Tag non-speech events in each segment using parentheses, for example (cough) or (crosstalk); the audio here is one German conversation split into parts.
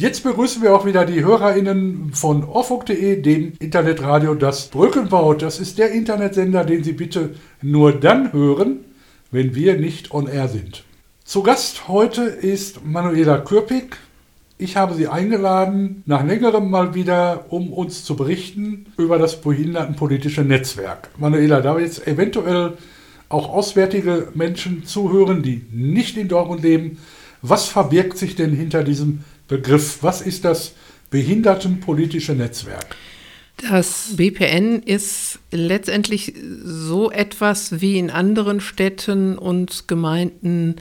Jetzt begrüßen wir auch wieder die HörerInnen von offuk.de, dem Internetradio Das Brückenbaut. Das ist der Internetsender, den Sie bitte nur dann hören, wenn wir nicht on air sind. Zu Gast heute ist Manuela Kürpik. Ich habe sie eingeladen, nach längerem mal wieder, um uns zu berichten über das behindertenpolitische Netzwerk. Manuela, da jetzt eventuell auch auswärtige Menschen zuhören, die nicht in Dortmund leben, was verbirgt sich denn hinter diesem Begriff? Was ist das behindertenpolitische Netzwerk? Das BPN ist letztendlich so etwas wie in anderen Städten und Gemeinden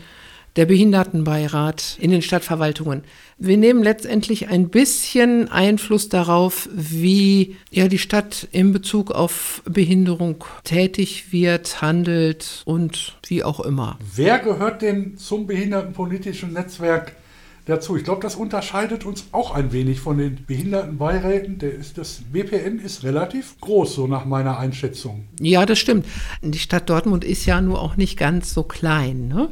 der Behindertenbeirat in den Stadtverwaltungen. Wir nehmen letztendlich ein bisschen Einfluss darauf, wie ja die Stadt in Bezug auf Behinderung tätig wird, handelt und wie auch immer. Wer gehört denn zum behindertenpolitischen Netzwerk dazu. Ich glaube, das unterscheidet uns auch ein wenig von den Behindertenbeiräten. Das BPN ist relativ groß, so nach meiner Einschätzung. Ja, das stimmt. Die Stadt Dortmund ist ja nur auch nicht ganz so klein. Ne?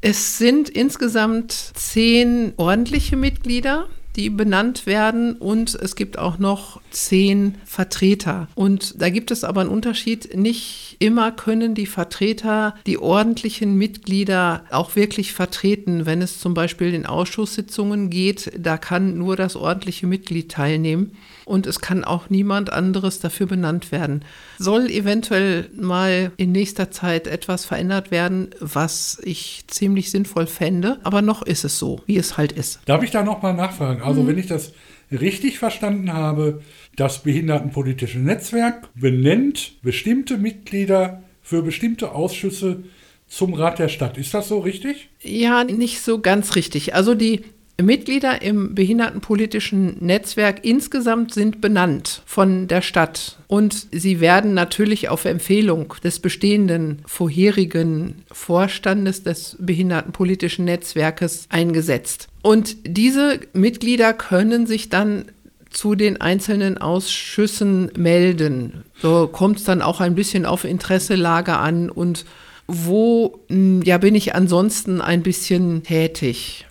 Es sind insgesamt zehn ordentliche Mitglieder die benannt werden und es gibt auch noch zehn Vertreter. Und da gibt es aber einen Unterschied. Nicht immer können die Vertreter die ordentlichen Mitglieder auch wirklich vertreten. Wenn es zum Beispiel in Ausschusssitzungen geht, da kann nur das ordentliche Mitglied teilnehmen und es kann auch niemand anderes dafür benannt werden. Soll eventuell mal in nächster Zeit etwas verändert werden, was ich ziemlich sinnvoll fände, aber noch ist es so, wie es halt ist. Darf ich da nochmal nachfragen? Also, mhm. wenn ich das richtig verstanden habe, das Behindertenpolitische Netzwerk benennt bestimmte Mitglieder für bestimmte Ausschüsse zum Rat der Stadt. Ist das so richtig? Ja, nicht so ganz richtig. Also die Mitglieder im behindertenpolitischen Netzwerk insgesamt sind benannt von der Stadt und sie werden natürlich auf Empfehlung des bestehenden vorherigen Vorstandes des behindertenpolitischen Netzwerkes eingesetzt. Und diese Mitglieder können sich dann zu den einzelnen Ausschüssen melden. So kommt es dann auch ein bisschen auf Interesselage an und wo ja bin ich ansonsten ein bisschen tätig.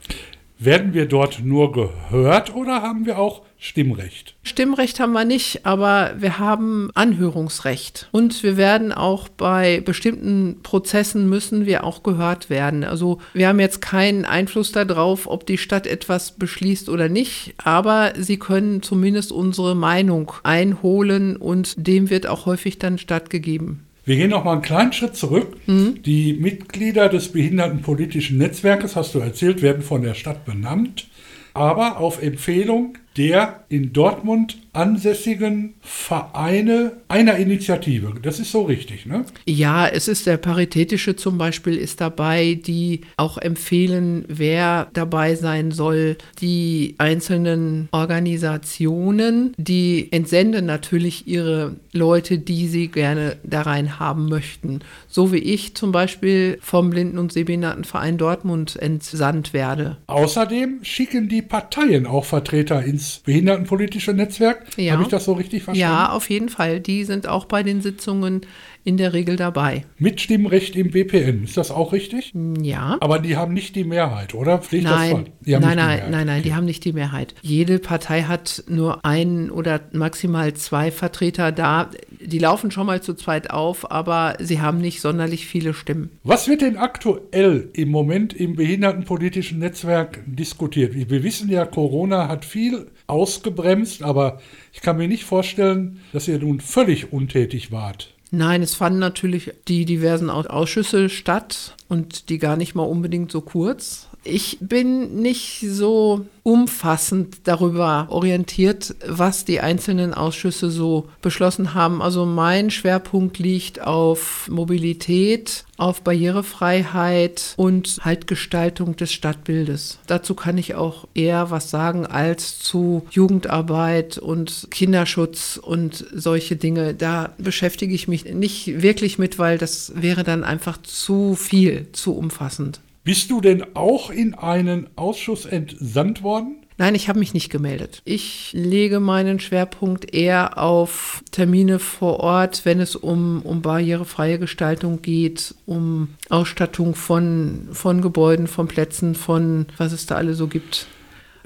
Werden wir dort nur gehört oder haben wir auch Stimmrecht? Stimmrecht haben wir nicht, aber wir haben Anhörungsrecht. Und wir werden auch bei bestimmten Prozessen müssen wir auch gehört werden. Also wir haben jetzt keinen Einfluss darauf, ob die Stadt etwas beschließt oder nicht, aber sie können zumindest unsere Meinung einholen und dem wird auch häufig dann stattgegeben. Wir gehen noch mal einen kleinen Schritt zurück. Mhm. Die Mitglieder des Behindertenpolitischen Netzwerkes, hast du erzählt, werden von der Stadt benannt, aber auf Empfehlung der in Dortmund ansässigen Vereine einer Initiative. Das ist so richtig, ne? Ja, es ist der Paritätische zum Beispiel ist dabei, die auch empfehlen, wer dabei sein soll. Die einzelnen Organisationen, die entsenden natürlich ihre Leute, die sie gerne da rein haben möchten. So wie ich zum Beispiel vom Blinden- und Sehbehindertenverein Dortmund entsandt werde. Außerdem schicken die Parteien auch Vertreter ins ins behindertenpolitische Netzwerk. Ja. Habe ich das so richtig verstanden? Ja, auf jeden Fall. Die sind auch bei den Sitzungen in der Regel dabei. Mit Stimmrecht im BPN, ist das auch richtig? Ja. Aber die haben nicht die Mehrheit, oder? Pflicht nein, nein, nein, nein, nein, nein, die haben nicht die Mehrheit. Jede Partei hat nur einen oder maximal zwei Vertreter da. Die laufen schon mal zu zweit auf, aber sie haben nicht sonderlich viele Stimmen. Was wird denn aktuell im Moment im behindertenpolitischen Netzwerk diskutiert? Wir wissen ja, Corona hat viel ausgebremst, aber ich kann mir nicht vorstellen, dass ihr nun völlig untätig wart. Nein, es fanden natürlich die diversen Ausschüsse statt und die gar nicht mal unbedingt so kurz. Ich bin nicht so umfassend darüber orientiert, was die einzelnen Ausschüsse so beschlossen haben. Also mein Schwerpunkt liegt auf Mobilität, auf Barrierefreiheit und halt Gestaltung des Stadtbildes. Dazu kann ich auch eher was sagen als zu Jugendarbeit und Kinderschutz und solche Dinge. Da beschäftige ich mich nicht wirklich mit, weil das wäre dann einfach zu viel, zu umfassend. Bist du denn auch in einen Ausschuss entsandt worden? Nein, ich habe mich nicht gemeldet. Ich lege meinen Schwerpunkt eher auf Termine vor Ort, wenn es um, um barrierefreie Gestaltung geht, um Ausstattung von, von Gebäuden, von Plätzen, von was es da alle so gibt.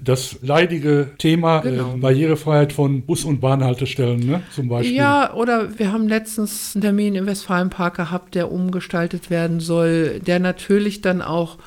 Das leidige Thema Genau. äh, Barrierefreiheit von Bus- und Bahnhaltestellen, ne? zum Beispiel. Ja, oder wir haben letztens einen Termin im Westfalenpark gehabt, der umgestaltet werden soll, der natürlich dann auch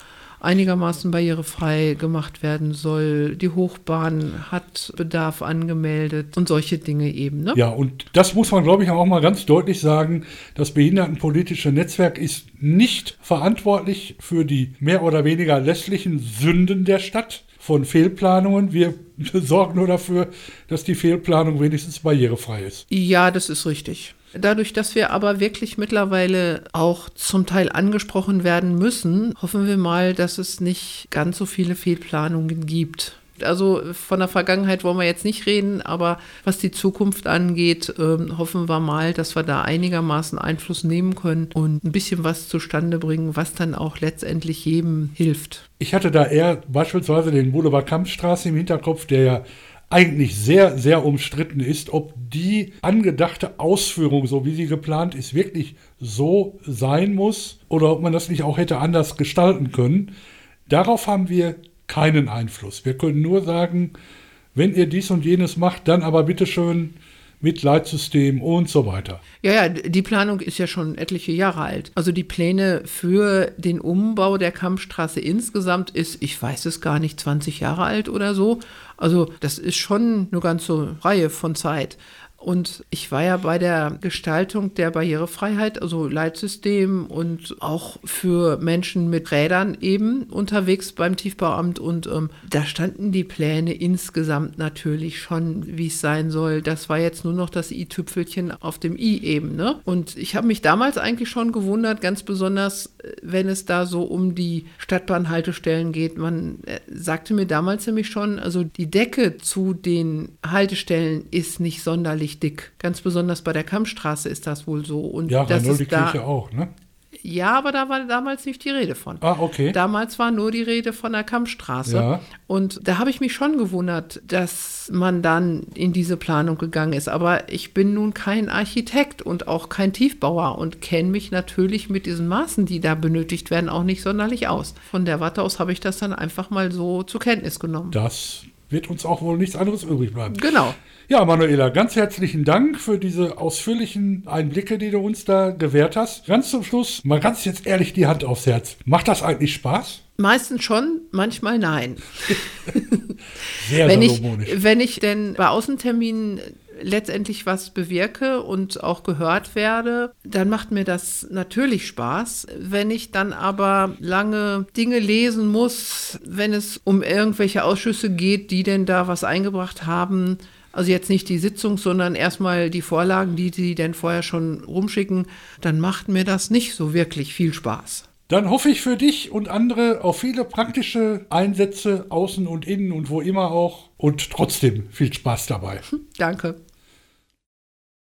einigermaßen barrierefrei gemacht werden soll. Die Hochbahn hat Bedarf angemeldet und solche Dinge eben. Ne? Ja, und das muss man, glaube ich, auch mal ganz deutlich sagen. Das behindertenpolitische Netzwerk ist nicht verantwortlich für die mehr oder weniger lässlichen Sünden der Stadt von Fehlplanungen. Wir (laughs) sorgen nur dafür, dass die Fehlplanung wenigstens barrierefrei ist. Ja, das ist richtig. Dadurch, dass wir aber wirklich mittlerweile auch zum Teil angesprochen werden müssen, hoffen wir mal, dass es nicht ganz so viele Fehlplanungen gibt. Also von der Vergangenheit wollen wir jetzt nicht reden, aber was die Zukunft angeht, ähm, hoffen wir mal, dass wir da einigermaßen Einfluss nehmen können und ein bisschen was zustande bringen, was dann auch letztendlich jedem hilft. Ich hatte da eher beispielsweise den Boulevard Kampfstraße im Hinterkopf, der ja eigentlich sehr, sehr umstritten ist, ob die angedachte Ausführung, so wie sie geplant ist, wirklich so sein muss oder ob man das nicht auch hätte anders gestalten können. Darauf haben wir keinen Einfluss. Wir können nur sagen, wenn ihr dies und jenes macht, dann aber bitteschön mit Leitsystem und so weiter. Ja, ja, die Planung ist ja schon etliche Jahre alt. Also die Pläne für den Umbau der Kampfstraße insgesamt ist, ich weiß es gar nicht, 20 Jahre alt oder so. Also das ist schon eine ganze Reihe von Zeit. Und ich war ja bei der Gestaltung der Barrierefreiheit, also Leitsystem und auch für Menschen mit Rädern eben unterwegs beim Tiefbauamt. Und ähm, da standen die Pläne insgesamt natürlich schon, wie es sein soll. Das war jetzt nur noch das i-Tüpfelchen auf dem i eben. Ne? Und ich habe mich damals eigentlich schon gewundert, ganz besonders, äh, wenn es da so um die Stadtbahnhaltestellen geht. Man äh, sagte mir damals nämlich schon, also die Decke zu den Haltestellen ist nicht sonderlich dick. Ganz besonders bei der Kammstraße ist das wohl so. Und Ja, das Reinhold die ist da, Kirche auch, ne? ja, aber da war damals nicht die Rede von. Ah, okay. Damals war nur die Rede von der Kammstraße. Ja. Und da habe ich mich schon gewundert, dass man dann in diese Planung gegangen ist. Aber ich bin nun kein Architekt und auch kein Tiefbauer und kenne mich natürlich mit diesen Maßen, die da benötigt werden, auch nicht sonderlich aus. Von der Warte aus habe ich das dann einfach mal so zur Kenntnis genommen. Das wird uns auch wohl nichts anderes übrig bleiben. Genau. Ja, Manuela, ganz herzlichen Dank für diese ausführlichen Einblicke, die du uns da gewährt hast. Ganz zum Schluss, mal ganz jetzt ehrlich die Hand aufs Herz. Macht das eigentlich Spaß? Meistens schon, manchmal nein. (laughs) Sehr wenn ich, wenn ich denn bei Außenterminen letztendlich was bewirke und auch gehört werde, dann macht mir das natürlich Spaß. Wenn ich dann aber lange Dinge lesen muss, wenn es um irgendwelche Ausschüsse geht, die denn da was eingebracht haben, also jetzt nicht die Sitzung, sondern erstmal die Vorlagen, die sie denn vorher schon rumschicken, dann macht mir das nicht so wirklich viel Spaß. Dann hoffe ich für dich und andere auf viele praktische Einsätze außen und innen und wo immer auch und trotzdem viel Spaß dabei. (laughs) Danke.